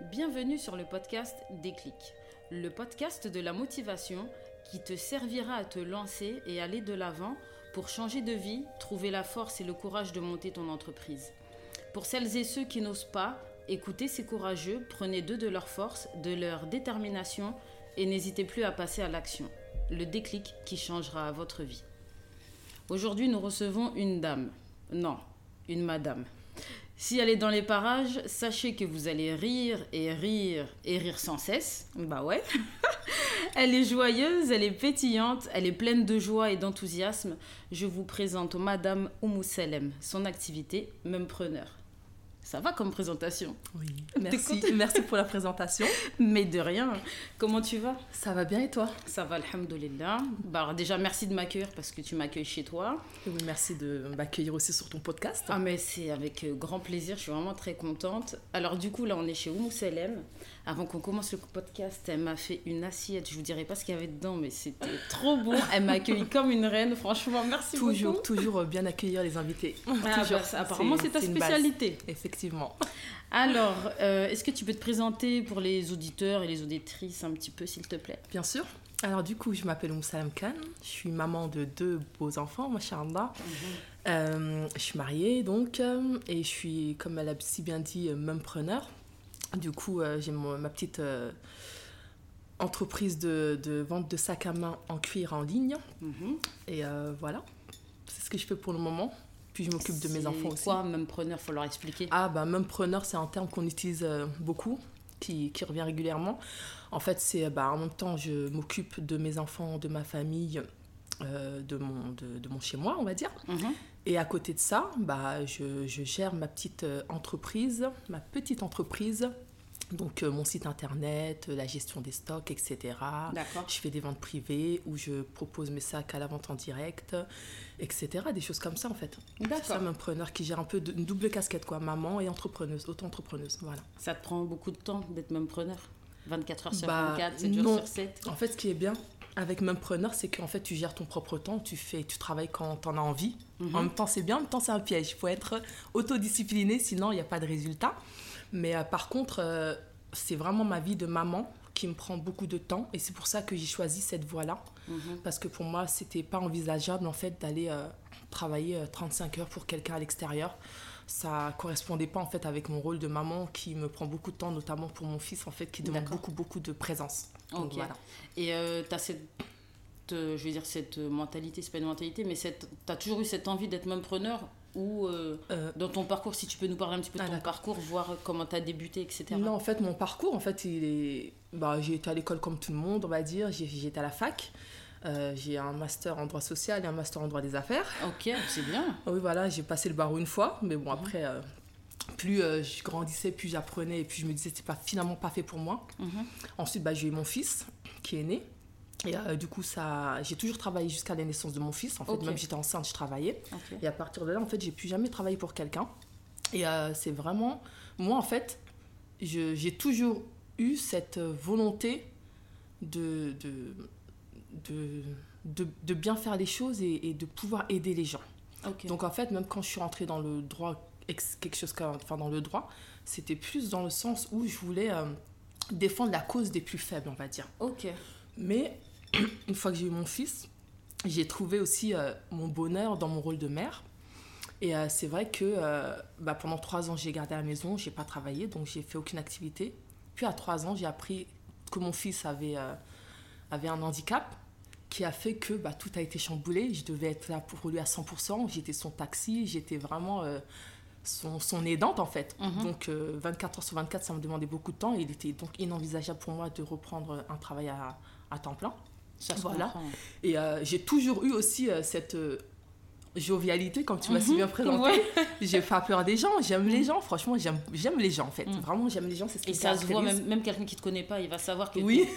Bienvenue sur le podcast Déclic, le podcast de la motivation qui te servira à te lancer et aller de l'avant pour changer de vie, trouver la force et le courage de monter ton entreprise. Pour celles et ceux qui n'osent pas, écoutez ces courageux, prenez d'eux de leur force, de leur détermination et n'hésitez plus à passer à l'action. Le déclic qui changera votre vie. Aujourd'hui, nous recevons une dame. Non, une madame. Si elle est dans les parages, sachez que vous allez rire et rire et rire sans cesse. Bah ouais. elle est joyeuse, elle est pétillante, elle est pleine de joie et d'enthousiasme. Je vous présente Madame Oumou Selem, son activité, même preneur. Ça va comme présentation Oui, merci. Merci pour la présentation. Mais de rien. Comment tu vas? Ça va bien et toi? Ça va, alhamdoulilah. Bah, déjà, merci de m'accueillir parce que tu m'accueilles chez toi. Oui, merci de m'accueillir aussi sur ton podcast. Ah, mais c'est avec euh, grand plaisir. Je suis vraiment très contente. Alors, du coup, là, on est chez Oumou Selem. Avant qu'on commence le podcast, elle m'a fait une assiette. Je vous dirai pas ce qu'il y avait dedans, mais c'était trop bon. Elle m'a accueilli comme une reine. Franchement, merci toujours, beaucoup. Toujours bien accueillir les invités. Ah, toujours. bah, apparemment, c'est ta spécialité. Effectivement. Alors, euh, est-ce que tu peux te présenter pour les auditeurs et les auditrices un petit peu, s'il te plaît? Bien sûr. Alors du coup, je m'appelle Moussalam Khan, je suis maman de deux beaux enfants, machallah. Euh, je suis mariée donc, euh, et je suis, comme elle a si bien dit, euh, mumpreneur. Du coup, euh, j'ai ma petite euh, entreprise de, de vente de sacs à main en cuir en ligne. Mhm. Et euh, voilà, c'est ce que je fais pour le moment. Puis je m'occupe de mes enfants aussi. quoi, même preneur Faut leur expliquer. Ah, bah, même preneur, c'est un terme qu'on utilise euh, beaucoup, qui, qui revient régulièrement. En fait, c'est bah, en même temps, je m'occupe de mes enfants, de ma famille, euh, de, mon, de, de mon chez-moi, on va dire. Mhm. Et à côté de ça, bah, je, je gère ma petite euh, entreprise, ma petite entreprise. Donc, euh, mon site internet, euh, la gestion des stocks, etc. D'accord. Je fais des ventes privées où je propose mes sacs à la vente en direct, etc. Des choses comme ça, en fait. C'est ça, un preneur qui gère un peu de- une double casquette, quoi. Maman et entrepreneuse, auto-entrepreneuse, voilà. Ça te prend beaucoup de temps d'être même preneur? 24 heures sur Bah, 24, 7 jours sur 7 En fait, ce qui est bien avec même preneur, c'est qu'en fait, tu gères ton propre temps, tu fais, tu travailles quand tu en as envie. Mhm. En même temps, c'est bien, en même temps, c'est un piège. Il faut être autodiscipliné, sinon, il n'y a pas de résultat. Mais euh, par contre, euh, c'est vraiment ma vie de maman qui me prend beaucoup de temps. Et c'est pour ça que j'ai choisi cette voie-là. Mhm. Parce que pour moi, c'était pas envisageable, en fait, d'aller euh, travailler euh, 35 heures pour quelqu'un à l'extérieur. Ça correspondait pas, en fait, avec mon rôle de maman qui me prend beaucoup de temps, notamment pour mon fils, en fait, qui demande beaucoup, beaucoup de présence. Donc, Ok. voilà. Et tu as cette, je veux dire, cette mentalité, c'est pas une mentalité, mais tu as toujours eu cette envie d'être même preneur ou euh, Euh, dans ton parcours, si tu peux nous parler un petit peu de Ah, ton parcours, voir comment tu as débuté, etc. Non, en fait, mon parcours, en fait, il est... Bah, j'ai été à l'école comme tout le monde, on va dire. J'ai j'ai été à la fac. Euh, j'ai un master en droit social et un master en droit des affaires. Ok, c'est bien. Oui, voilà, j'ai passé le barreau une fois, mais bon, après, euh, plus je grandissais, plus j'apprenais, et puis je me disais, c'est pas, finalement pas fait pour moi. Mhm. Ensuite, bah, j'ai eu mon fils qui est né. Et euh, du coup, ça, j'ai toujours travaillé jusqu'à la naissance de mon fils. En fait, même j'étais enceinte, je travaillais. Et à partir de là, en fait, j'ai plus jamais travaillé pour quelqu'un. Et euh, c'est vraiment. Moi, en fait, j'ai toujours eu cette volonté de, de, de, de, de bien faire les choses et, et de pouvoir aider les gens. Donc, en fait, même quand je suis rentrée dans le droit, quelque chose comme. Enfin, dans le droit, c'était plus dans le sens où je voulais euh, défendre la cause des plus faibles, on va dire. ok. Mais une fois que j'ai eu mon fils, j'ai trouvé aussi euh, mon bonheur dans mon rôle de mère. Et euh, c'est vrai que euh, bah, pendant trois ans, j'ai gardé à la maison, j'ai pas travaillé, donc j'ai fait aucune activité. Puis à trois ans, j'ai appris que mon fils avait, avait un handicap qui a fait que bah, tout a été chamboulé. Je devais être là pour lui à 100%. J'étais son taxi, j'étais vraiment son, son aidante en fait. Mhm. Donc euh, 24 heures sur 24, ça me demandait beaucoup de temps. Et il était donc inenvisageable pour moi de reprendre un travail à, à temps plein. Ça Voilà. Et euh, j'ai toujours eu aussi euh, cette euh, jovialité, comme tu m'as si Mhm. bien présenté. Ouais. J'ai pas peur des gens, j'aime les gens, franchement, j'aime les gens en fait. Mhm. Vraiment, j'aime les gens, c'est ce Et ça se voit, même, même quelqu'un qui te connaît pas, il va savoir que Oui,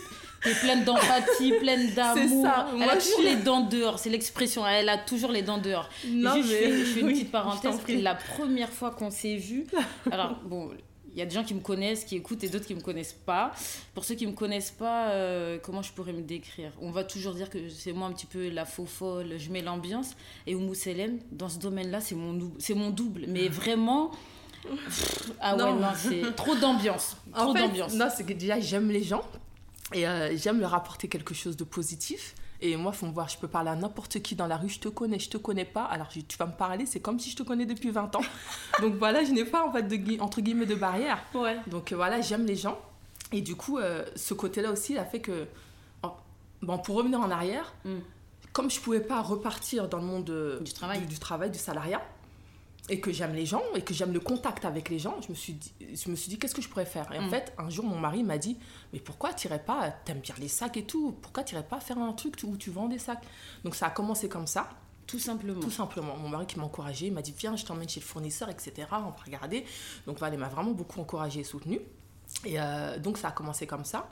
t'es pleine d'empathie, pleine d'amour. ça. Elle Moi, a toujours les dents dehors, c'est l'expression, elle a toujours les dents dehors. non, Juste, je, fais, je fais une oui, petite parenthèse. prie. La première fois qu'on s'est vu, alors bon, y a des gens qui me connaissent, qui écoutent et d'autres qui me connaissent pas. Pour ceux qui me connaissent pas, euh, comment je pourrais me décrire? On va toujours dire que c'est moi un petit peu la faux folle, je mets l'ambiance. Et Oumou Selem, dans ce domaine-là, c'est mon, c'est mon double. Mais vraiment, Ah ouais, non, c'est trop d'ambiance. Trop d'ambiance. Non, c'est que déjà, j'aime les gens et euh, j'aime leur apporter quelque chose de positif. Et moi, faut me voir, je peux parler à n'importe qui dans la rue, je te connais, je te connais pas. Alors, tu vas me parler, c'est comme si je te connais depuis 20 ans. Donc voilà, je n'ai pas, en fait, de, entre guillemets, de barrière. Ouais. Donc euh, voilà, j'aime les gens. Et du coup, euh, ce côté-là aussi, il a fait que. Bon, pour revenir en arrière, Mm. comme je pouvais pas repartir dans le monde euh, Du travail. du, du travail, du salariat, et que j'aime les gens, et que j'aime le contact avec les gens, je me suis dit, je me suis dit qu'est-ce que je pourrais faire? Et en Mm. fait, un jour, mon mari m'a dit, mais pourquoi tu pas, t'aimes bien les sacs et tout, pourquoi tu pas faire un truc où tu vends des sacs? Donc ça a commencé comme ça. Tout simplement. Tout simplement. Mon mari qui m'a encouragé, il m'a dit viens, je t'emmène chez le fournisseur, etc. On va regarder. Donc voilà, il m'a vraiment beaucoup encouragé et soutenu. Et euh, donc ça a commencé comme ça.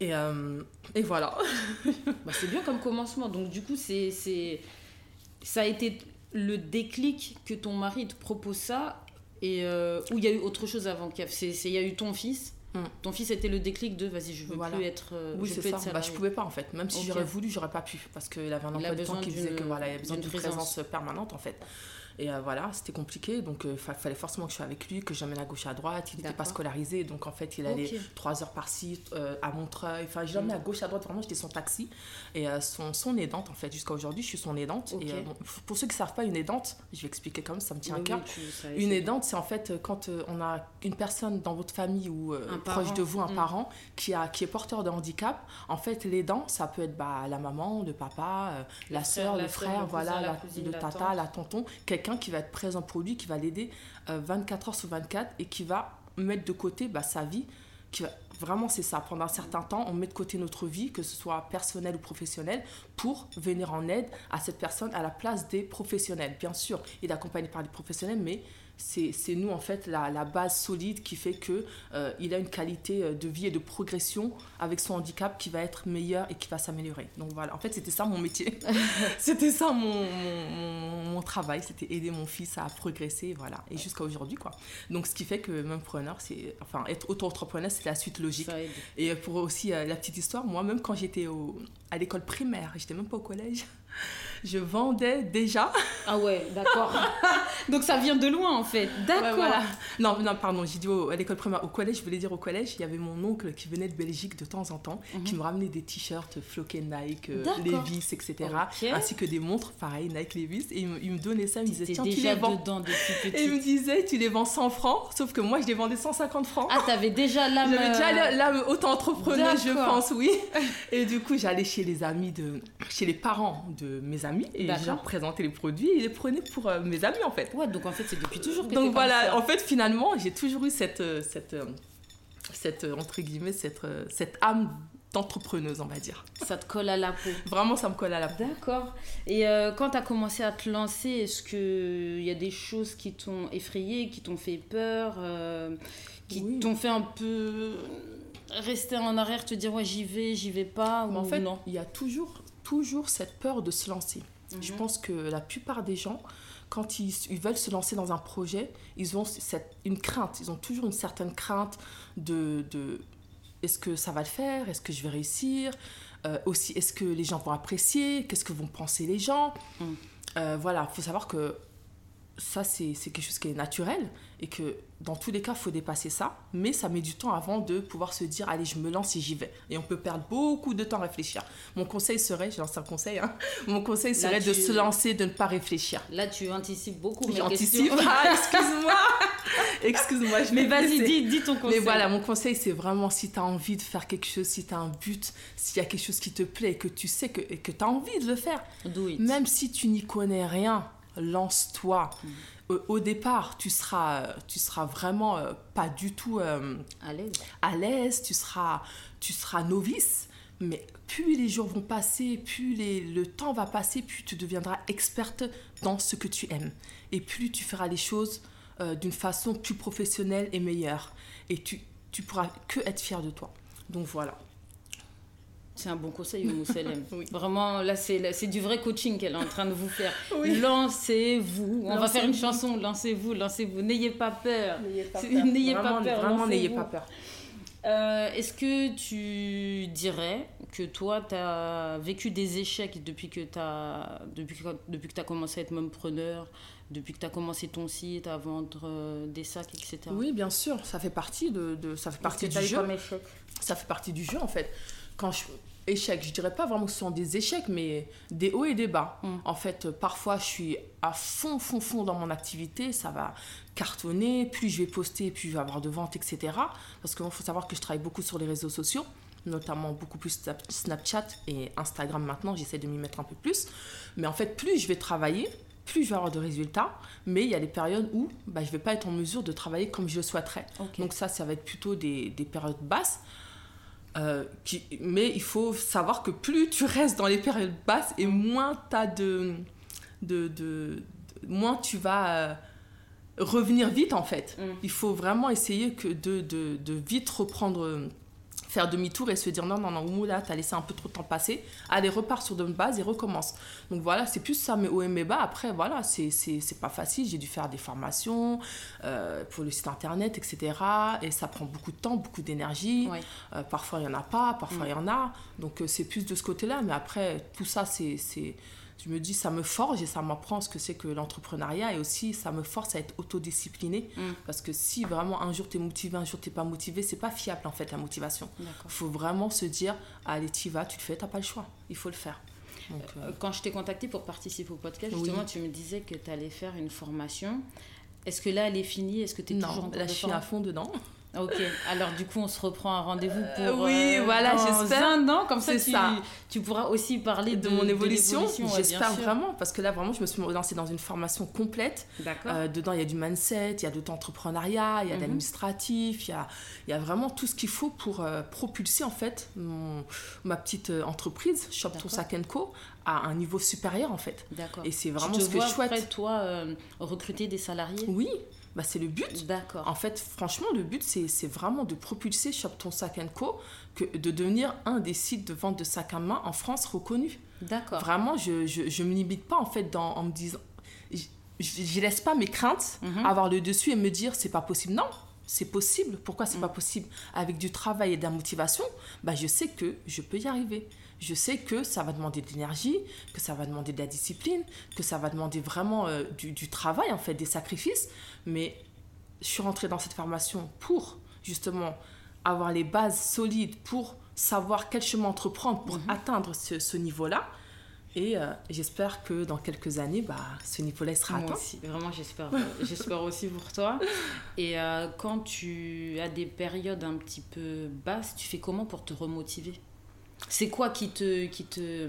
Et, euh, et voilà. Bah, c'est bien comme commencement. Donc, du coup, c'est, c'est... ça a été le déclic que ton mari te propose ça et euh, ou il y a eu autre chose avant c'est, il y a eu ton fils. Mm. Ton fils était le déclic de vas-y, je veux Voilà. plus être. euh, oui, je c'est ça. être Bah, je pouvais pas en fait. Même si j'aurais voulu, j'aurais pas pu. Parce qu'il avait un emploi de temps qui faisait d'une- que voilà, il avait besoin d'une présence permanente en fait. Et euh, voilà, c'était compliqué. Donc il fallait forcément que je sois avec lui, que j'emmène à gauche à droite. Il n'était pas scolarisé. Donc en fait, il allait Ok. trois heures par-ci euh, à Montreuil. Enfin, je l'emmenais à gauche à droite. Vraiment, j'étais son taxi. Et euh, son, son aidante en fait. Jusqu'à aujourd'hui, je suis son aidante. Et euh, bon, pour ceux qui ne savent pas, une aidante, je vais expliquer comme ça, ça me tient Oui, à cœur. oui, Une aidante, c'est en fait euh, quand euh, on a une personne dans votre famille ou euh, proche parent. de vous, un Mm. parent, qui, a, qui est porteur de handicap. En fait, l'aidant, ça peut être bah, la maman, le papa, euh, la la le sœur, frère, le voilà, cousin, la le tata, la tonton, quelqu'un qui va être présent pour lui, qui va l'aider euh, 24 heures sur 24 et qui va mettre de côté bah, sa vie. Qui vraiment, c'est ça. Pendant un certain temps, on met de côté notre vie, que ce soit personnelle ou professionnelle, pour venir en aide à cette personne à la place des professionnels. Bien sûr, il est accompagné par les professionnels, mais c'est nous, en fait, la, la base solide qui fait que euh, il a une qualité euh, de vie et de progression avec son handicap qui va être meilleure et qui va s'améliorer. Donc voilà, en fait, c'était ça mon métier. c'était ça mon, mon, travail, c'était aider mon fils à progresser, voilà. Et jusqu'à aujourd'hui, quoi. Donc ce qui fait que même preneur, c'est... Enfin, être auto-entrepreneur, c'est la suite logique. Et pour aussi euh, la petite histoire, moi, même quand j'étais à l'école primaire, j'étais même pas au collège, je vendais déjà. Ah ouais, d'accord. Donc ça vient de loin en fait. D'accord. Ouais, voilà. Non, non, pardon, j'ai dit au- à l'école primaire. Au collège, je voulais dire au collège, il y avait mon oncle qui venait de Belgique de temps en temps, qui me ramenait des t-shirts floqués Nike, euh, Mhm. Levi's, etc. Ainsi que des montres, pareil, Nike, Levi's. Et il me, il me donnait ça, il me disait, tiens, tu les vends. dedans Et il me disait, tu les vends 100 francs, sauf que moi, je les vendais 150 francs. Ah, t'avais déjà l'âme. J'avais déjà euh, l'âme auto-entrepreneuse, je pense, oui. Et du coup, j'allais chez les amis de, chez les parents de mes amis et je D'accord. leur présentais les produits et les prenaient pour euh, mes amis en fait. Ouais, donc en fait, c'est depuis toujours que Donc voilà, en fait, finalement, j'ai toujours eu cette, euh, cette, euh, cette entre guillemets, cette, cette âme d'entrepreneuse, on va dire. Ça te colle à la peau. Vraiment, ça me colle à la peau. D'accord. Et euh, quand tu as commencé à te lancer, est-ce qu'il y a des choses qui t'ont effrayé, qui t'ont fait peur, euh, qui Oui. t'ont fait un peu rester en arrière, te dire ouais j'y vais, j'y vais pas ou en fait, non? il y a toujours, toujours cette peur de se lancer. Je Mhm. pense que la plupart des gens, quand ils, ils veulent se lancer dans un projet, ils ont cette, une crainte. Ils ont toujours une certaine crainte de, de est-ce que ça va le faire? Est-ce que je vais réussir? Euh, Aussi, est-ce que les gens vont apprécier? Qu'est-ce que vont penser les gens? Mhm. Euh, Voilà, il faut savoir que ça, c'est quelque chose qui est naturel et que dans tous les cas, il faut dépasser ça. Mais ça met du temps avant de pouvoir se dire, allez, je me lance et j'y vais. Et on peut perdre beaucoup de temps à réfléchir. Mon conseil serait, je lance un conseil, hein, mon conseil Là, serait de tu- se lancer, de ne pas réfléchir. Là tu anticipes beaucoup mes J'anticipe. Ah, excuse-moi. excuse-moi, je Mais vas-y, dis, dis ton conseil. Mais voilà, mon conseil, c'est vraiment si tu as envie de faire quelque chose, si tu as un but, s'il y a quelque chose qui te plaît et que tu sais que, et que tu as envie de le faire, même si tu n'y connais rien, lance-toi. Mm. Au, départ, tu seras, tu seras vraiment euh, pas du tout euh, À l'aise. à l'aise, tu seras, tu seras novice, mais plus les jours vont passer, plus les- le temps va passer, plus tu deviendras experte dans ce que tu aimes. Et plus tu feras les choses euh, d'une façon plus professionnelle et meilleure. Et tu, tu pourras que être fier de toi. Donc voilà. C'est un bon conseil. Oui. Vraiment, là, c'est du vrai coaching qu'elle est en train de vous faire. Oui. Lancez-vous. On va faire une chanson. Lancez-vous, lancez-vous. N'ayez pas peur. N'ayez pas peur. n'ayez pas Vraiment, peur, Vraiment, n'ayez pas peur. Euh, Est-ce que tu dirais que toi, tu as vécu des échecs depuis que tu as, depuis, que- depuis que as commencé à être preneur, depuis que tu as commencé ton site, à vendre euh, des sacs, etc. Oui, bien sûr, ça fait partie de, de- ça fait partie du jeu. comme échec Ça fait partie du jeu en fait. Quand je échecs, je dirais pas vraiment que ce sont des échecs, mais des hauts et des bas. Mm. En fait, parfois je suis à fond, fond, fond dans mon activité, ça va cartonner, plus je vais poster, plus je vais avoir de ventes, etc. Parce qu'il faut savoir que je travaille beaucoup sur les réseaux sociaux, notamment beaucoup plus Snap- Snapchat et Instagram maintenant, j'essaie de m'y mettre un peu plus. Mais en fait, plus je vais travailler, plus je vais avoir de résultats, mais il y a des périodes où bah, je ne vais pas être en mesure de travailler comme je le souhaiterais. Donc ça, ça va être plutôt des, des périodes basses. Euh, qui, mais il faut savoir que plus tu restes dans les périodes basses et moins t'as de, de, de, de- moins tu vas euh, revenir vite en fait. Mm. Il faut vraiment essayer que de, de, de vite reprendre, euh, faire demi-tour et se dire non, non, non, Oumou, là, t'as laissé un peu trop de temps passer. Allez, repars sur de base et recommence. Donc voilà, c'est plus ça, mais bas. Après, voilà, c'est c'est- c'est pas facile. J'ai dû faire des formations euh, pour le site internet, etc. Et ça prend beaucoup de temps, beaucoup d'énergie. Euh, parfois, il n'y en a pas, parfois, il y en a. Donc, euh, c'est plus de ce côté-là. Mais après, tout ça, c'est. Je me dis, ça me forge et ça m'apprend ce que c'est que l'entrepreneuriat. Et aussi, ça me force à être autodiscipliné. Mm. Parce que si vraiment un jour tu es motivé, un jour tu pas motivé, c'est pas fiable en fait la motivation. Il faut vraiment se dire, allez, tu vas, tu le fais, tu pas le choix. Il faut le faire. Donc, euh, Euh, Quand je t'ai contacté pour participer au podcast, Oui. justement, tu me disais que tu allais faire une formation. Est-ce que là, elle est finie? Est-ce que tu es toujours en non, là, je suis à fond dedans. Ok, alors du coup, on se reprend un rendez-vous pour. Euh, oui, voilà, dans j'espère. un an, comme ça, tu, ça. tu pourras aussi parler de, de mon évolution, j'espère vraiment, parce que là vraiment je me suis lancée dans une formation complète. D'accord. Euh, dedans il y a du mindset, il y a de l'entrepreneuriat, il y a de Mhm. l'administratif, il y a, il y a vraiment tout ce qu'il faut pour euh, propulser en fait mon- ma petite euh, entreprise, Shop Co, à un niveau supérieur en fait. D'accord. Et c'est Tu vraiment te ce que vois je souhaite. après, toi, euh, recruter des salariés? Oui, bah, c'est le but. D'accord. En fait, franchement, le but, c'est vraiment de propulser Shop Ton Sac Co, que, de devenir un des sites de vente de sacs à main en France reconnus. D'accord. Vraiment, je ne me limite pas en fait dans, en me disant. Je ne laisse pas mes craintes Mhm. avoir le dessus et me dire c'est pas possible. Non, c'est possible. Pourquoi c'est Mm. pas possible Avec du travail et de la motivation, bah, je sais que je peux y arriver. Je sais que ça va demander de l'énergie, que ça va demander de la discipline, que ça va demander vraiment euh, du, du travail, en fait, des sacrifices. Mais je suis rentrée dans cette formation pour justement avoir les bases solides, pour savoir quel chemin entreprendre pour Mhm. atteindre ce, ce niveau-là. Et euh, j'espère que dans quelques années, bah, ce niveau-là sera Moi atteint. aussi, vraiment, j'espère. j'espère aussi pour toi. Et euh, quand tu as des périodes un petit peu basses, tu fais comment pour te remotiver? C'est quoi qui te qui te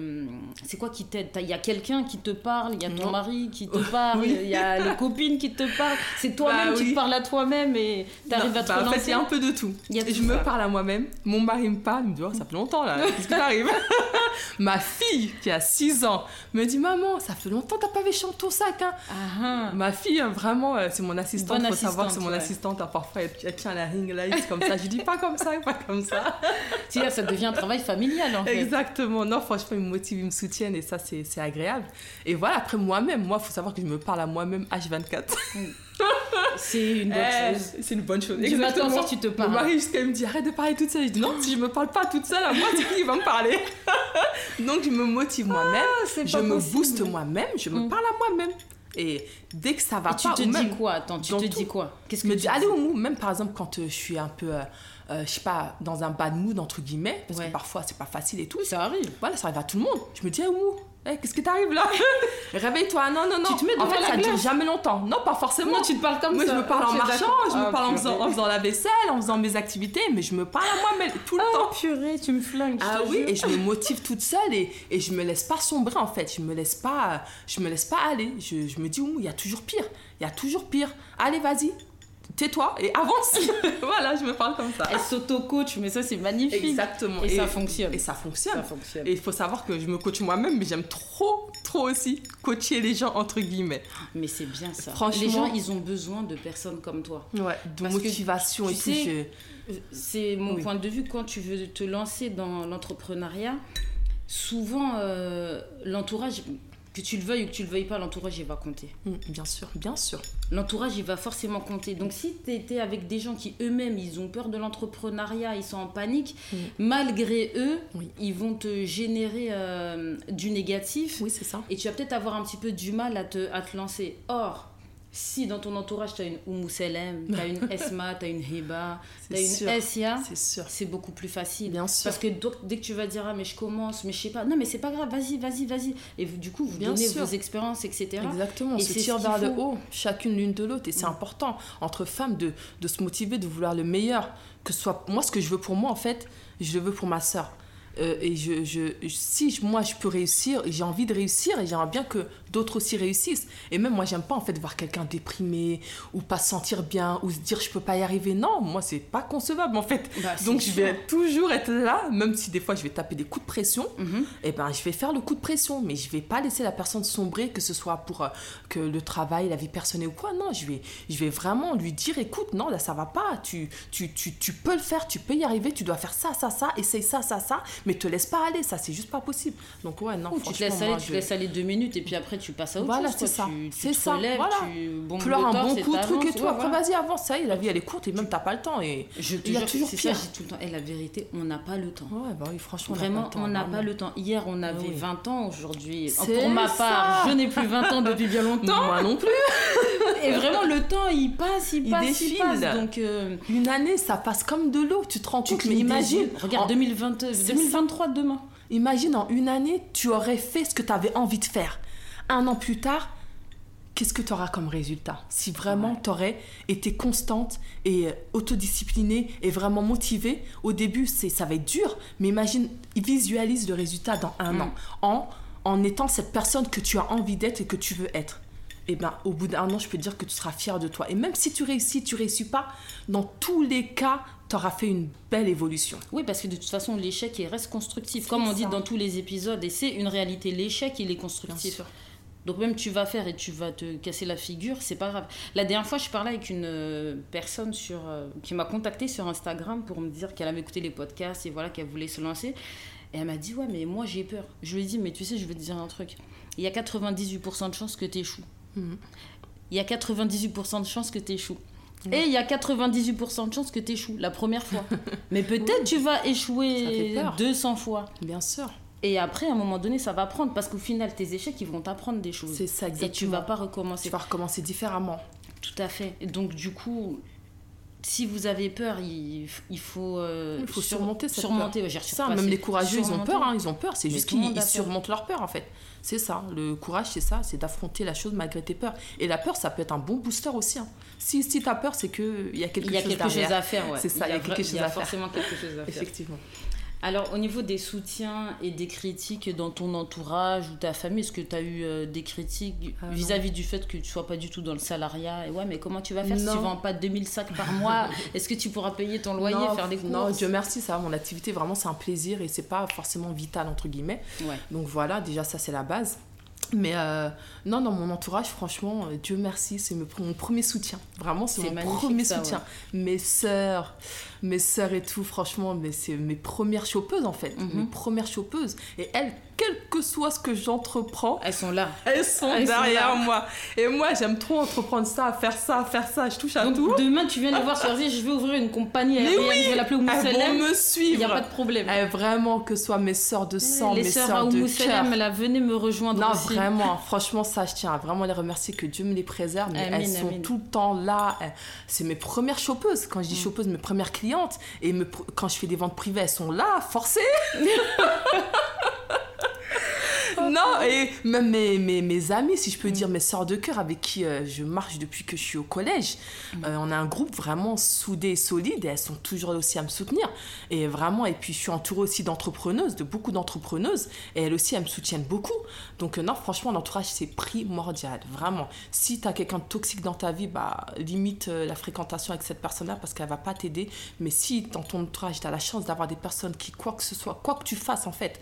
c'est quoi qui t'aide? Il y a quelqu'un qui te parle? Il y a ton Non. mari qui te parle Oui. il y a les copines qui te parlent c'est toi-même Bah qui oui. te parles à toi-même et t'arrives à te bah, En fait, il y a un peu de tout. Il y a Et tout je me parle à moi-même. Mon mari me parle, il me dit Oh, ça fait longtemps là, qu'est-ce qui t'arrive? Ma fille, qui a 6 ans, me dit Maman, ça fait longtemps que t'as pas vu chanter ton sac. Hein. Ah, ah. Ma fille, hein, vraiment, euh, c'est mon assistante. Bonne faut savoir que c'est assistante, mon ouais. assistante. hein, parfois, elle, elle tient la ring light comme ça. Je dis pas comme ça, pas comme ça. Tu sais, ça devient un travail familial en fait Exactement. Non, franchement, ils me motivent, ils me soutiennent et ça, c'est c'est agréable. Et voilà, après moi-même, moi, il faut savoir que je me parle à moi-même H24. c'est une bonne Eh, chose C'est une bonne chose. du matin au soir tu te Mon parles mari jusqu'à me dit arrête de parler toute seule. Je dis non, si je me parle pas toute seule, à moi, c'est qui qui va me parler? Donc je me motive moi-même, c'est je pas me booste moi-même, je me Mm. parle à moi-même. Et dès que ça va Et tu pas, te dis quoi? Attends, tu te tout. dis quoi? Qu'est-ce que me tu dis? allez au mou, même par exemple quand euh, je suis un peu, euh, je sais pas, dans un bad mood entre guillemets, parce Ouais. que parfois c'est pas facile et tout. Ça arrive. Voilà, ça arrive à tout le monde. Je me dis, ah, ouh, qu'est-ce qui t'arrive là? Réveille-toi, non, non, non. Tu te mets en fait, la ça dure glace. jamais longtemps. Non, pas forcément. Non, tu te parles comme Moi, ça. je me parle en marchant, je me Ah, parle en faisant, en faisant la vaisselle, en faisant mes activités, mais je me parle à moi-même tout le temps. Oh purée, tu me flingues. Ah oui, jure. et je me motive toute seule et, et je me laisse pas sombrer en fait. Je me laisse pas, je me laisse pas aller. Je, je me dis, ouh, il y a toujours pire. Il y a toujours pire. Allez, vas-y, tais-toi et avance. voilà, je me parle comme ça. Elle s'auto-coach, mais ça c'est magnifique. Exactement. Et, ça fonctionne. Et ça fonctionne. Ça fonctionne. Et il faut savoir que je me coach moi-même, mais j'aime trop, trop aussi coacher les gens, entre guillemets. Mais c'est bien ça. Franchement- Les gens, ils ont besoin de personnes comme toi. Ouais, de Parce motivation et tout. je- C'est mon Oui. point de vue quand tu veux te lancer dans l'entrepreneuriat. Souvent, euh, l'entourage, que tu le veuilles ou que tu le veuilles pas, l'entourage, il va compter. Mm, bien sûr, bien sûr. L'entourage, il va forcément compter. Donc, si tu étais avec des gens qui eux-mêmes, ils ont peur de l'entrepreneuriat, ils sont en panique, Mm. malgré eux, Oui. ils vont te générer euh, du négatif. Oui, c'est ça. Et tu vas peut-être avoir un petit peu du mal à te, à te lancer. Or, si dans ton entourage, tu as une Oumou Selem, tu as une Esma, tu as une Heba, tu as une. Essia, C'est beaucoup plus facile. Bien sûr. Parce que dès que tu vas dire, ah, mais je commence, mais je sais pas, non, mais c'est pas grave, vas-y, vas-y, vas-y. Et vous- du coup, vous Bien donnez sûr. vos expériences, etc. Exactement, on Et se c'est tire vers le haut, chacune l'une de l'autre. Et c'est important, entre femmes, de, de se motiver, de vouloir le meilleur. Que ce soit moi, ce que je veux pour moi, en fait, je le veux pour ma soeur. et je, je, si moi je peux réussir, j'ai envie de réussir et j'aimerais bien que d'autres aussi réussissent. Et même moi, j'aime pas en fait voir quelqu'un déprimé ou pas se sentir bien ou se dire je peux pas y arriver. Non, moi, c'est pas concevable en fait. Bah, Donc je vais toujours être là, même si des fois je vais taper des coups de pression Mhm. eh ben, je vais faire le coup de pression, mais je vais pas laisser la personne sombrer, que ce soit pour euh, que le travail, la vie personnelle ou quoi. Non, je vais, je vais vraiment lui dire, écoute, non, là, ça va pas. Tu, tu, tu, tu peux le faire, tu peux y arriver, tu dois faire ça, ça, ça, essaye ça, ça, ça, mais te laisse pas aller, ça, c'est juste pas possible. Donc, ouais, non, Ou tu te laisses aller, moi, tu je- laisses aller deux minutes et puis après tu passes à autre Voilà, chose. c'est ça. Tu, C'est ça, relèves, voilà. tu bombes Pleure le un bon coup, truc et tout. Ouais, Après, vas-y, avance. Ça y est, la vie, elle est courte et même t'as pas le temps. Et Je te il y a toujours ça, pire. je dis tout le temps. Et la vérité, on n'a pas le temps. Ouais, bah oui, franchement, Vraiment, on n'a pas le temps. Hier, on avait oui. 20 ans. Aujourd'hui, pour ma part, ça. je n'ai plus 20 ans depuis bien longtemps. Moi non plus. Et vraiment, le temps, il passe, il, Il passe, il passe. Donc, euh, Une année, ça passe comme de l'eau. Tu te rends compte, mais imagine. Regarde, en- 2020, C'est 2023 demain. Imagine en une année, tu aurais fait ce que tu avais envie de faire. Un an plus tard, qu'est-ce que tu auras comme résultat? Si vraiment tu aurais été constante et euh, autodisciplinée et vraiment motivée, au début, c'est ça va être dur, mais imagine, visualise le résultat dans un Mm. an en, en étant cette personne que tu as envie d'être et que tu veux être. Et ben, au bout d'un an, je peux te dire que tu seras fier de toi. Et même si tu réussis, tu réussis pas, dans tous les cas, tu auras fait une belle évolution. Oui, parce que de toute façon, l'échec, il reste constructif. Comme on dit dans tous les épisodes, et c'est une réalité, l'échec, il est Bien constructif. sûr. Donc même tu vas faire et tu vas te casser la figure, c'est pas grave. La dernière fois, je parlais avec une euh, personne sur, euh, qui m'a contacté sur Instagram pour me dire qu'elle avait écouté les podcasts et voilà qu'elle voulait se lancer. Et elle m'a dit ouais mais moi j'ai peur. Je lui ai dit mais tu sais je vais te dire un truc. Il y a 98% de chances que tu échoues. Mhm. Il y a 98% de chances que tu échoues. Et il y a 98% de chances que tu échoues la première fois. Mais peut-être tu vas échouer peur. 200 fois. Bien sûr. Et après, à un moment donné, ça va prendre parce qu'au final, tes échecs, ils vont t'apprendre des choses. C'est ça, Et tu exactement. vas pas Tu recommencer. vas recommencer différemment. Tout à fait. Et donc, du coup, si vous avez peur, il, il faut, euh, Il faut sur- surmonter cette surmonter, ouais, j'ai Ça, même les courageux, ils ont peur, hein, ils ont peur. C'est juste qu'ils peur. surmontent leur peur, en fait. C'est ça, le courage, c'est ça, c'est d'affronter la chose malgré tes peurs. Et la peur, ça peut être un bon booster aussi. hein. Si, si tu as peur, c'est qu'il y a quelque Il y a chose quelque chose à faire, ouais. C'est ça, il y a quelque chose à faire. forcément quelque chose à faire. Effectivement. Alors, au niveau des soutiens et des critiques dans ton entourage ou ta famille, est-ce que tu as eu euh, des critiques Ah, vis-à-vis du fait que tu sois pas du tout dans le salariat Et ouais, mais comment tu vas faire si tu vends pas 2000 sacs par mois Est-ce que tu pourras payer ton loyer, non, faire des courses non, Dieu merci, ça, va, mon activité, vraiment, c'est un plaisir et c'est pas forcément vital, entre guillemets. Ouais. Donc voilà, déjà, ça, c'est la base. Mais euh, non, dans mon entourage, franchement, euh, Dieu merci, c'est mon premier soutien. Vraiment, c'est mon premier ça, soutien. Mes sœurs, mes sœurs et tout, franchement, mais c'est mes premières chopeuses en fait. Mhm. Mes premières chopeuses. Et elles, quel que soit ce que j'entreprends, Elles sont là. elles sont Elles derrière moi. Et moi, j'aime trop entreprendre ça, faire ça, faire ça. Je touche à Donc tout. demain, tu viens les voir, dis je vais ouvrir une compagnie Mais aérienne, oui je vais l'appeler Elles vont me Il suivre. n'y a pas de problème. Eh, vraiment, que ce soit mes sœurs de sang, les mes sœurs de cœur. Là, venez me rejoindre Non, aussi. vraiment, franchement, ça, je tiens à vraiment les remercier, que Dieu me les préserve. Mais elles sont tout le temps là. Euh, C'est mes premières chopeuses. Quand je Mm. dis chopeuses, mes premières clientes. Et quand je fais des ventes privées, elles sont là, forcées. non, et même mes, mes, mes amis, si je peux dire, mes sœurs de cœur avec qui euh, je marche depuis que je suis au collège. Euh, on a un groupe vraiment soudé et solide et elles sont toujours aussi à me soutenir. Et vraiment, et puis je suis entourée aussi d'entrepreneuses, de beaucoup d'entrepreneuses. Et elles aussi, elles me soutiennent beaucoup. Donc euh, non, franchement, l'entourage, c'est primordial. Vraiment. Si tu as quelqu'un de toxique dans ta vie, bah, limite la fréquentation avec cette personne-là parce qu'elle va pas t'aider. Mais si dans ton entourage, tu as la chance d'avoir des personnes qui, quoi que ce soit, quoi que tu fasses en fait,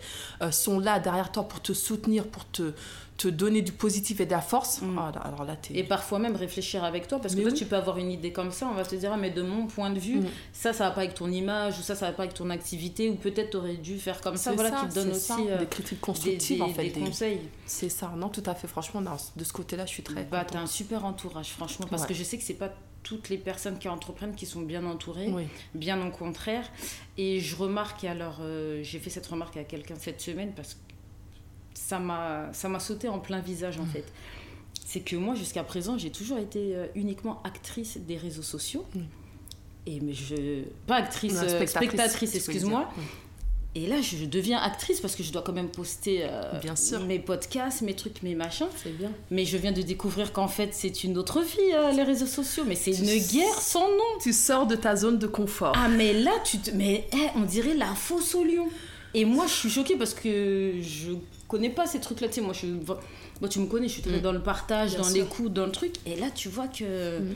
sont là derrière toi pour te soutenir soutenir, pour te, te donner du positif et de la force, Mm. ah, alors là, t'es... Et parfois même réfléchir avec toi, parce que Mais toi, oui. tu peux avoir une idée comme ça, on va te dire, ah, mais de mon point de vue, Mm. ça, ça va pas avec ton image, ou ça, ça va pas avec ton activité, ou peut-être t'aurais dû faire comme ça, voilà, qui te donne aussi ça, euh, des critiques des, constructives, des- en fait. des des- conseils. C'est ça, non, tout à fait. Franchement, non, de ce côté-là, je suis très. Bah, t'as un super entourage, franchement, parce Ouais. que je sais que c'est pas toutes les personnes qui entreprennent qui sont bien entourées, Oui. bien au contraire. Et je remarque, et alors euh, j'ai fait cette remarque à quelqu'un cette semaine parce que ça m'a ça m'a sauté en plein visage en Mm. fait. C'est que moi jusqu'à présent j'ai toujours été euh, uniquement actrice des réseaux sociaux. Mm. Et mais je pas actrice Non, euh, spectatrice, excuse-moi. Et là je deviens actrice parce que je dois quand même poster euh, Bien sûr. mes podcasts, mes trucs, mes machins. C'est bien. Mais je viens de découvrir qu'en fait c'est une autre vie euh, les réseaux sociaux. Mais c'est une guerre sans nom. Tu sors de ta zone de confort. Ah mais là tu te mais eh, on dirait la fosse au lion. Et moi je suis choquée parce que je connais pas ces trucs là tu sais moi je suis moi tu me connais je suis très Mm. dans le partage Bien dans l'écoute dans le truc et là tu vois que Mm.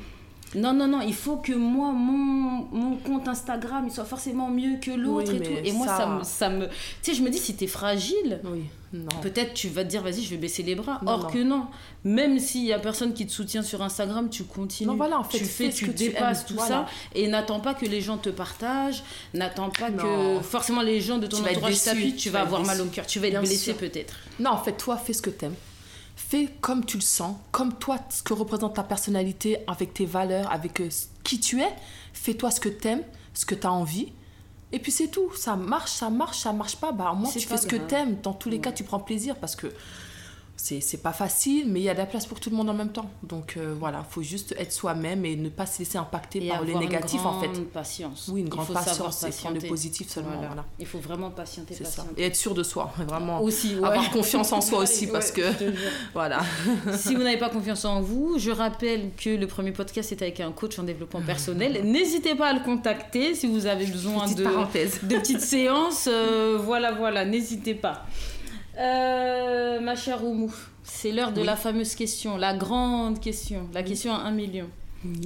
Non non non il faut que moi mon, mon compte Instagram il soit forcément mieux que l'autre Oui, et tout et moi ça, me ça me tu sais je me dis si t'es fragile Oui. Peut-être tu vas te dire, vas-y, je vais baisser les bras. Non, Or non. que non. Même s'il y a personne qui te soutient sur Instagram, tu continues. Non, voilà, en fait, tu fais, tu que tu dépasses aimes, tout voilà. ça. Et n'attends pas que les gens te partagent. N'attends pas que forcément les gens de ton Tu entourage t'appuient. Tu, tu vas avoir mal au cœur. Tu vas être blessé peut-être. Non, en fait, toi, fais ce que t'aimes. Fais comme tu le sens, comme toi, ce que représente ta personnalité, avec tes valeurs, avec euh, qui tu es. Fais-toi ce que t'aimes, ce que t'as envie. Et puis c'est tout. Ça marche, ça marche, ça marche pas. Bah, au moins, tu fais ce que t'aimes. Dans tous les Ouais. cas, tu prends plaisir parce que c'est pas facile, mais il y a de la place pour tout le monde en même temps. Donc euh, voilà, faut juste être soi-même et ne pas se laisser impacter Et par le négatif une en fait. grande patience. Oui, une Il grande faut savoir patience et prendre le positif seulement. Voilà. Voilà. Il faut vraiment patienter, ça. Et être sûr de soi, vraiment. Aussi, ouais. Avoir confiance en soi aussi Ouais, parce que voilà. si vous n'avez pas confiance en vous, je rappelle que le premier podcast est avec un coach en développement personnel. N'hésitez pas à le contacter si vous avez besoin Petite de, de petites séances. euh, voilà, voilà, n'hésitez pas. Euh, ma chère Oumou, c'est l'heure de Oui. la fameuse question, la grande question, la question à un million.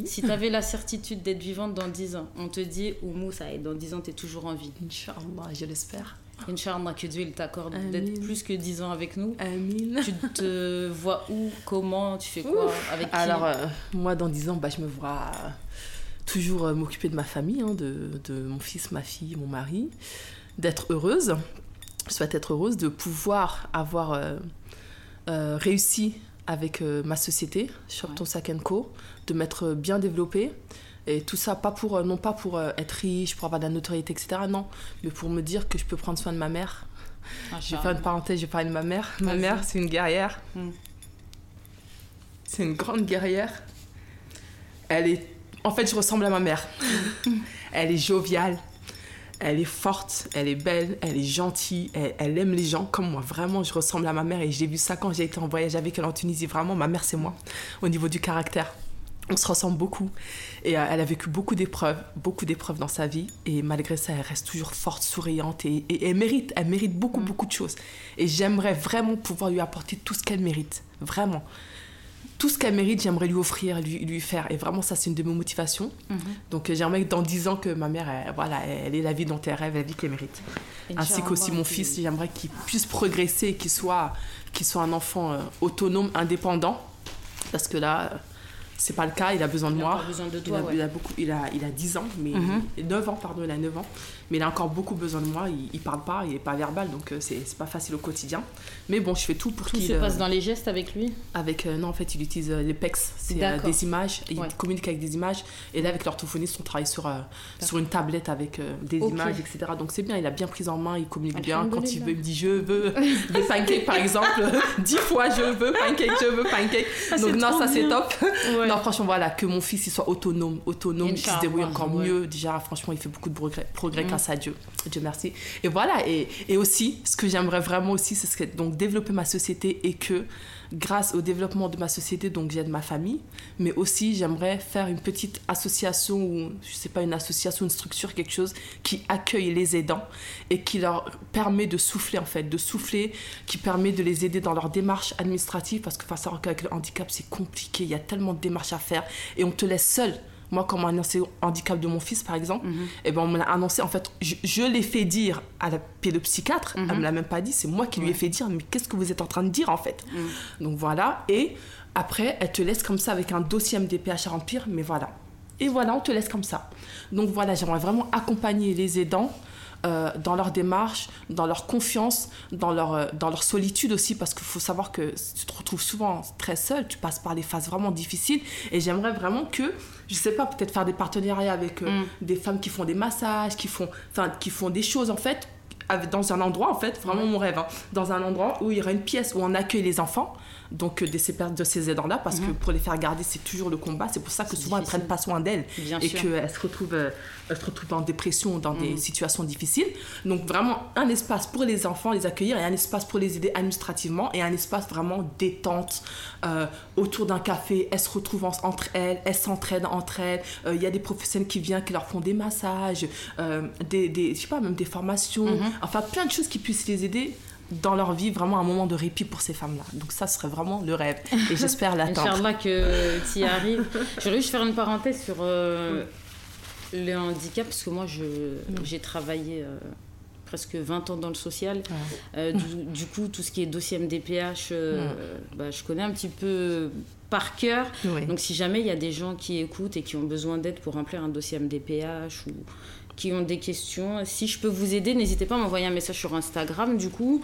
Si tu avais la certitude d'être vivante dans 10 ans, on te dit Oumou, ça est, dans 10 ans, tu es toujours en vie. Inch'Allah, je l'espère. Inch'Allah, que Dieu il t'accorde d'être plus que 10 ans avec nous. Amin. Tu te vois où, comment, tu fais quoi, avec qui Alors, euh, moi, dans 10 ans, bah, je me vois toujours euh, m'occuper de ma famille, hein, de, de mon fils, ma fille, mon mari, d'être heureuse. Je souhaite être heureuse, de pouvoir avoir euh, euh, réussi avec euh, ma société, Shopton Sack Co, de m'être bien développée. Et tout ça, pas pour, non pas pour être riche, pour avoir de la notoriété, etc. Non, mais pour me dire que je peux prendre soin de ma mère. Je vais faire une parenthèse, je vais parler de ma mère. Ma mère, c'est une guerrière. Hmm. C'est une grande guerrière. Elle est. En fait, je ressemble à ma mère. elle est joviale. Elle est forte, elle est belle, elle est gentille, elle, elle aime les gens comme moi. Vraiment, je ressemble à ma mère et j'ai vu ça quand j'ai été en voyage avec elle en Tunisie. Vraiment, ma mère, c'est moi au niveau du caractère. On se ressemble beaucoup. Et euh, elle a vécu beaucoup d'épreuves, beaucoup d'épreuves dans sa vie. Et malgré ça, elle reste toujours forte, souriante. Et, et- et elle mérite, elle mérite beaucoup, beaucoup de choses. Et j'aimerais vraiment pouvoir lui apporter tout ce qu'elle mérite. Vraiment. Tout ce qu'elle mérite, j'aimerais lui offrir, lui, lui faire. Et vraiment, ça, c'est une de mes motivations. Mhm. Donc, euh, j'aimerais que dans 10 ans, que ma mère, elle, voilà, elle ait la vie dont elle rêve, la vie qu'elle mérite. Ainsi qu'aussi mon fils, j'aimerais qu'il puisse progresser, qu'il soit, qu'il soit un enfant euh, autonome, indépendant. Parce que là, euh, c'est pas le cas, il a besoin de Il a moi. encore besoin de Il toi, a, ouais. il a beaucoup, il a, il a 10 ans, mais Mhm. 9 ans, pardon, il a 9 ans. Mais il a encore beaucoup besoin de moi. Il, il parle pas, il est pas verbal, donc euh, c'est pas facile au quotidien. Mais bon, je fais tout pour Tout qu'il. se euh, passe dans les gestes avec lui? avec, euh, non, en fait, il utilise euh, les PEX, c'est euh, des images, il Ouais. communique avec des images. Et là, avec l'orthophoniste, on travaille sur, euh, sur une tablette avec euh, des images, etc. Donc c'est bien, il a bien pris en main, il communique bien. Quand il veut, il me dit je veux des pancakes, par exemple. Dix fois je veux pancakes, je veux pancakes. Ah, Donc non, ça c'est top. Ouais. Non, franchement, voilà, que mon fils il soit autonome, autonome, qu'il se débrouille encore ouais. mieux. Déjà, franchement, il fait beaucoup de progrès, progrès Mm. Grâce à Dieu. Dieu merci. Et voilà, et, aussi, ce que j'aimerais vraiment aussi, c'est donc développer ma société et que grâce au développement de ma société, donc j'aide ma famille, mais aussi j'aimerais faire une petite association ou je sais pas une association, une structure, quelque chose qui accueille les aidants et qui leur permet de souffler en fait, de souffler, qui permet de les aider dans leur démarche administrative parce que face à le handicap c'est compliqué, il y a tellement de démarches à faire et on te laisse seul. Moi, quand on m'a annoncé le handicap de mon fils, par exemple, et ben, on me l'a annoncé. En fait, je, je l'ai fait dire à la pédopsychiatre. Elle me l'a même pas dit. C'est moi qui lui ai fait dire. Mais qu'est-ce que vous êtes en train de dire, en fait Donc voilà. Et après, elle te laisse comme ça avec un dossier MDPH à remplir. Mais voilà. Et voilà, on te laisse comme ça. Donc voilà, j'aimerais vraiment accompagner les aidants euh, dans leur démarche, dans leur confiance, dans leur, euh, dans leur solitude aussi, parce qu'il faut savoir que tu te retrouves souvent très seul, tu passes par des phases vraiment difficiles, et j'aimerais vraiment que, je sais pas, peut-être faire des partenariats avec euh, Mm. des femmes qui font des massages, qui font, qui font des choses en fait, dans un endroit en fait, vraiment mon rêve, hein, dans un endroit où il y aura une pièce où on accueille les enfants, donc euh, de ces, de ces aidants-là, parce que pour les faire garder, c'est toujours le combat, c'est pour ça que souvent elles difficile. prennent pas soin d'elles et qu'elles se retrouvent, euh, elles se retrouvent en dépression, dans des situations difficiles. Donc vraiment un espace pour les enfants, les accueillir, et un espace pour les aider administrativement, et un espace vraiment détente euh, autour d'un café. Elles se retrouvent en- entre elles, elles s'entraident entre elles. Euh, Il y a des professionnels qui viennent, qui leur font des massages, euh, des, des, je sais pas, même des formations, Mhm. Enfin plein de choses qui puissent les aider dans leur vie, vraiment un moment de répit pour ces femmes-là. Donc ça serait vraiment le rêve, et j'espère l'atteindre. Inch'Allah que tu y arrives. J'aurais juste faire une parenthèse sur euh, le handicap, parce que moi, je, j'ai travaillé euh, presque 20 ans dans le social. Euh, du, du coup, tout ce qui est dossier MDPH, euh, bah, je connais un petit peu par cœur. Donc si jamais il y a des gens qui écoutent et qui ont besoin d'aide pour remplir un dossier MDPH ou qui ont des questions, si je peux vous aider, n'hésitez pas à m'envoyer un message sur Instagram du coup.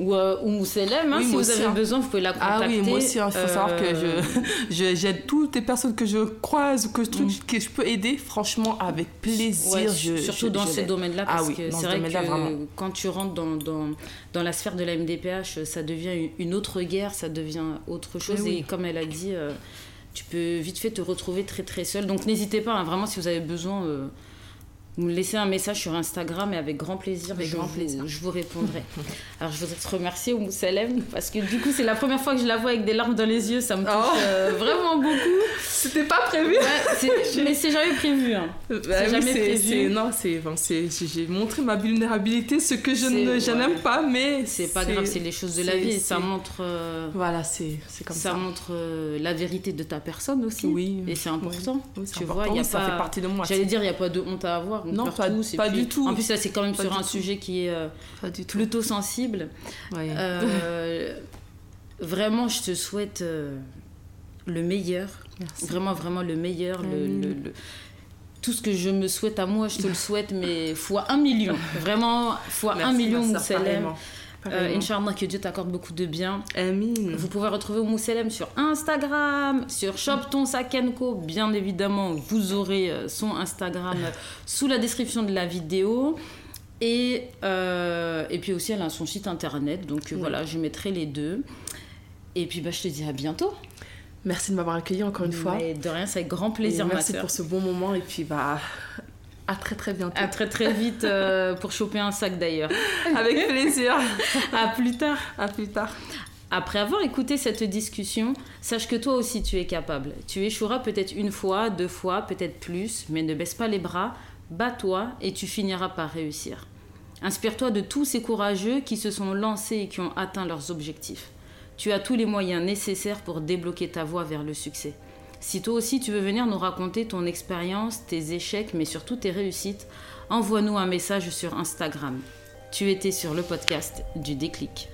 Ou, euh, ou Mousselem, hein, Oui, si vous avez besoin, vous pouvez la Ah contacter. oui, moi aussi, il faut savoir que Euh, je, j'aide toutes les personnes que je croise ou que je, trouve que je peux aider, franchement, avec plaisir. Ouais, je, surtout je- dans je ces domaines-là, Ah parce oui, que c'est ce vrai que vraiment. quand tu rentres dans, dans, dans la sphère de la MDPH, ça devient une- autre guerre, ça devient autre chose. Eh oui. Et comme elle a dit, euh, tu peux vite fait te retrouver très très seul. Donc n'hésitez pas, hein, vraiment, si vous avez besoin, euh, vous me laissez un message sur Instagram et avec grand plaisir, Avec je, grand vous, plaisir. je vous répondrai. Alors je voudrais te remercier, Oumou Salem, parce que du coup, c'est la première fois que je la vois avec des larmes dans les yeux, ça me touche Oh. euh, vraiment beaucoup. C'était pas prévu. Ouais, mais c'est jamais prévu. hein. Bah C'est jamais prévu. non, c'est, bon, j'ai montré ma vulnérabilité, ce que je, C'est- ne, je ouais. n'aime pas, mais C'est pas grave, c'est les choses de la vie et ça montre, euh, Voilà, c'est, comme ça ça. montre euh, la vérité de ta personne aussi. Oui. Et c'est important. Oui, tu important. vois, il y a ça pas. fait partie de moi. J'allais dire, il n'y a pas de honte à avoir. On Non, pas- pas puis- du tout. En plus, là, c'est quand même Pas sur un tout. sujet qui est euh, plutôt sensible. Ouais. Euh, vraiment, je te souhaite euh, le meilleur. Merci. Vraiment, vraiment le meilleur. le- Amin. le- le- Tout ce que je me souhaite à moi, je te le souhaite, mais fois un million. Vraiment, fois un Merci, million, sœur, Mousselem. pareillement. Euh, Pareillement. Inch'Allah, que Dieu t'accorde beaucoup de bien. Amine. Vous pouvez retrouver Mousselem sur Instagram, sur Shop Ton Co. Bien évidemment, vous aurez euh, son Instagram sous la description de la vidéo. Et, euh, et puis aussi, elle a son site internet. Donc euh, Oui. voilà, je mettrai les deux. Et puis bah, je te dis à bientôt. Merci de m'avoir accueilli encore une fois. Mais de rien, c'est avec grand Et plaisir, ma merci pour ce bon moment et puis bah à très très bientôt. À très très vite euh, pour choper un sac d'ailleurs. Avec plaisir. À plus tard. À plus tard. Après avoir écouté cette discussion, sache que toi aussi tu es capable. Tu échoueras peut-être une fois, deux fois, peut-être plus, mais ne baisse pas les bras, bats-toi et tu finiras par réussir. Inspire-toi de tous ces courageux qui se sont lancés et qui ont atteint leurs objectifs. Tu as tous les moyens nécessaires pour débloquer ta voie vers le succès. Si toi aussi tu veux venir nous raconter ton expérience, tes échecs, mais surtout tes réussites, envoie-nous un message sur Instagram. Tu étais sur le podcast du déclic.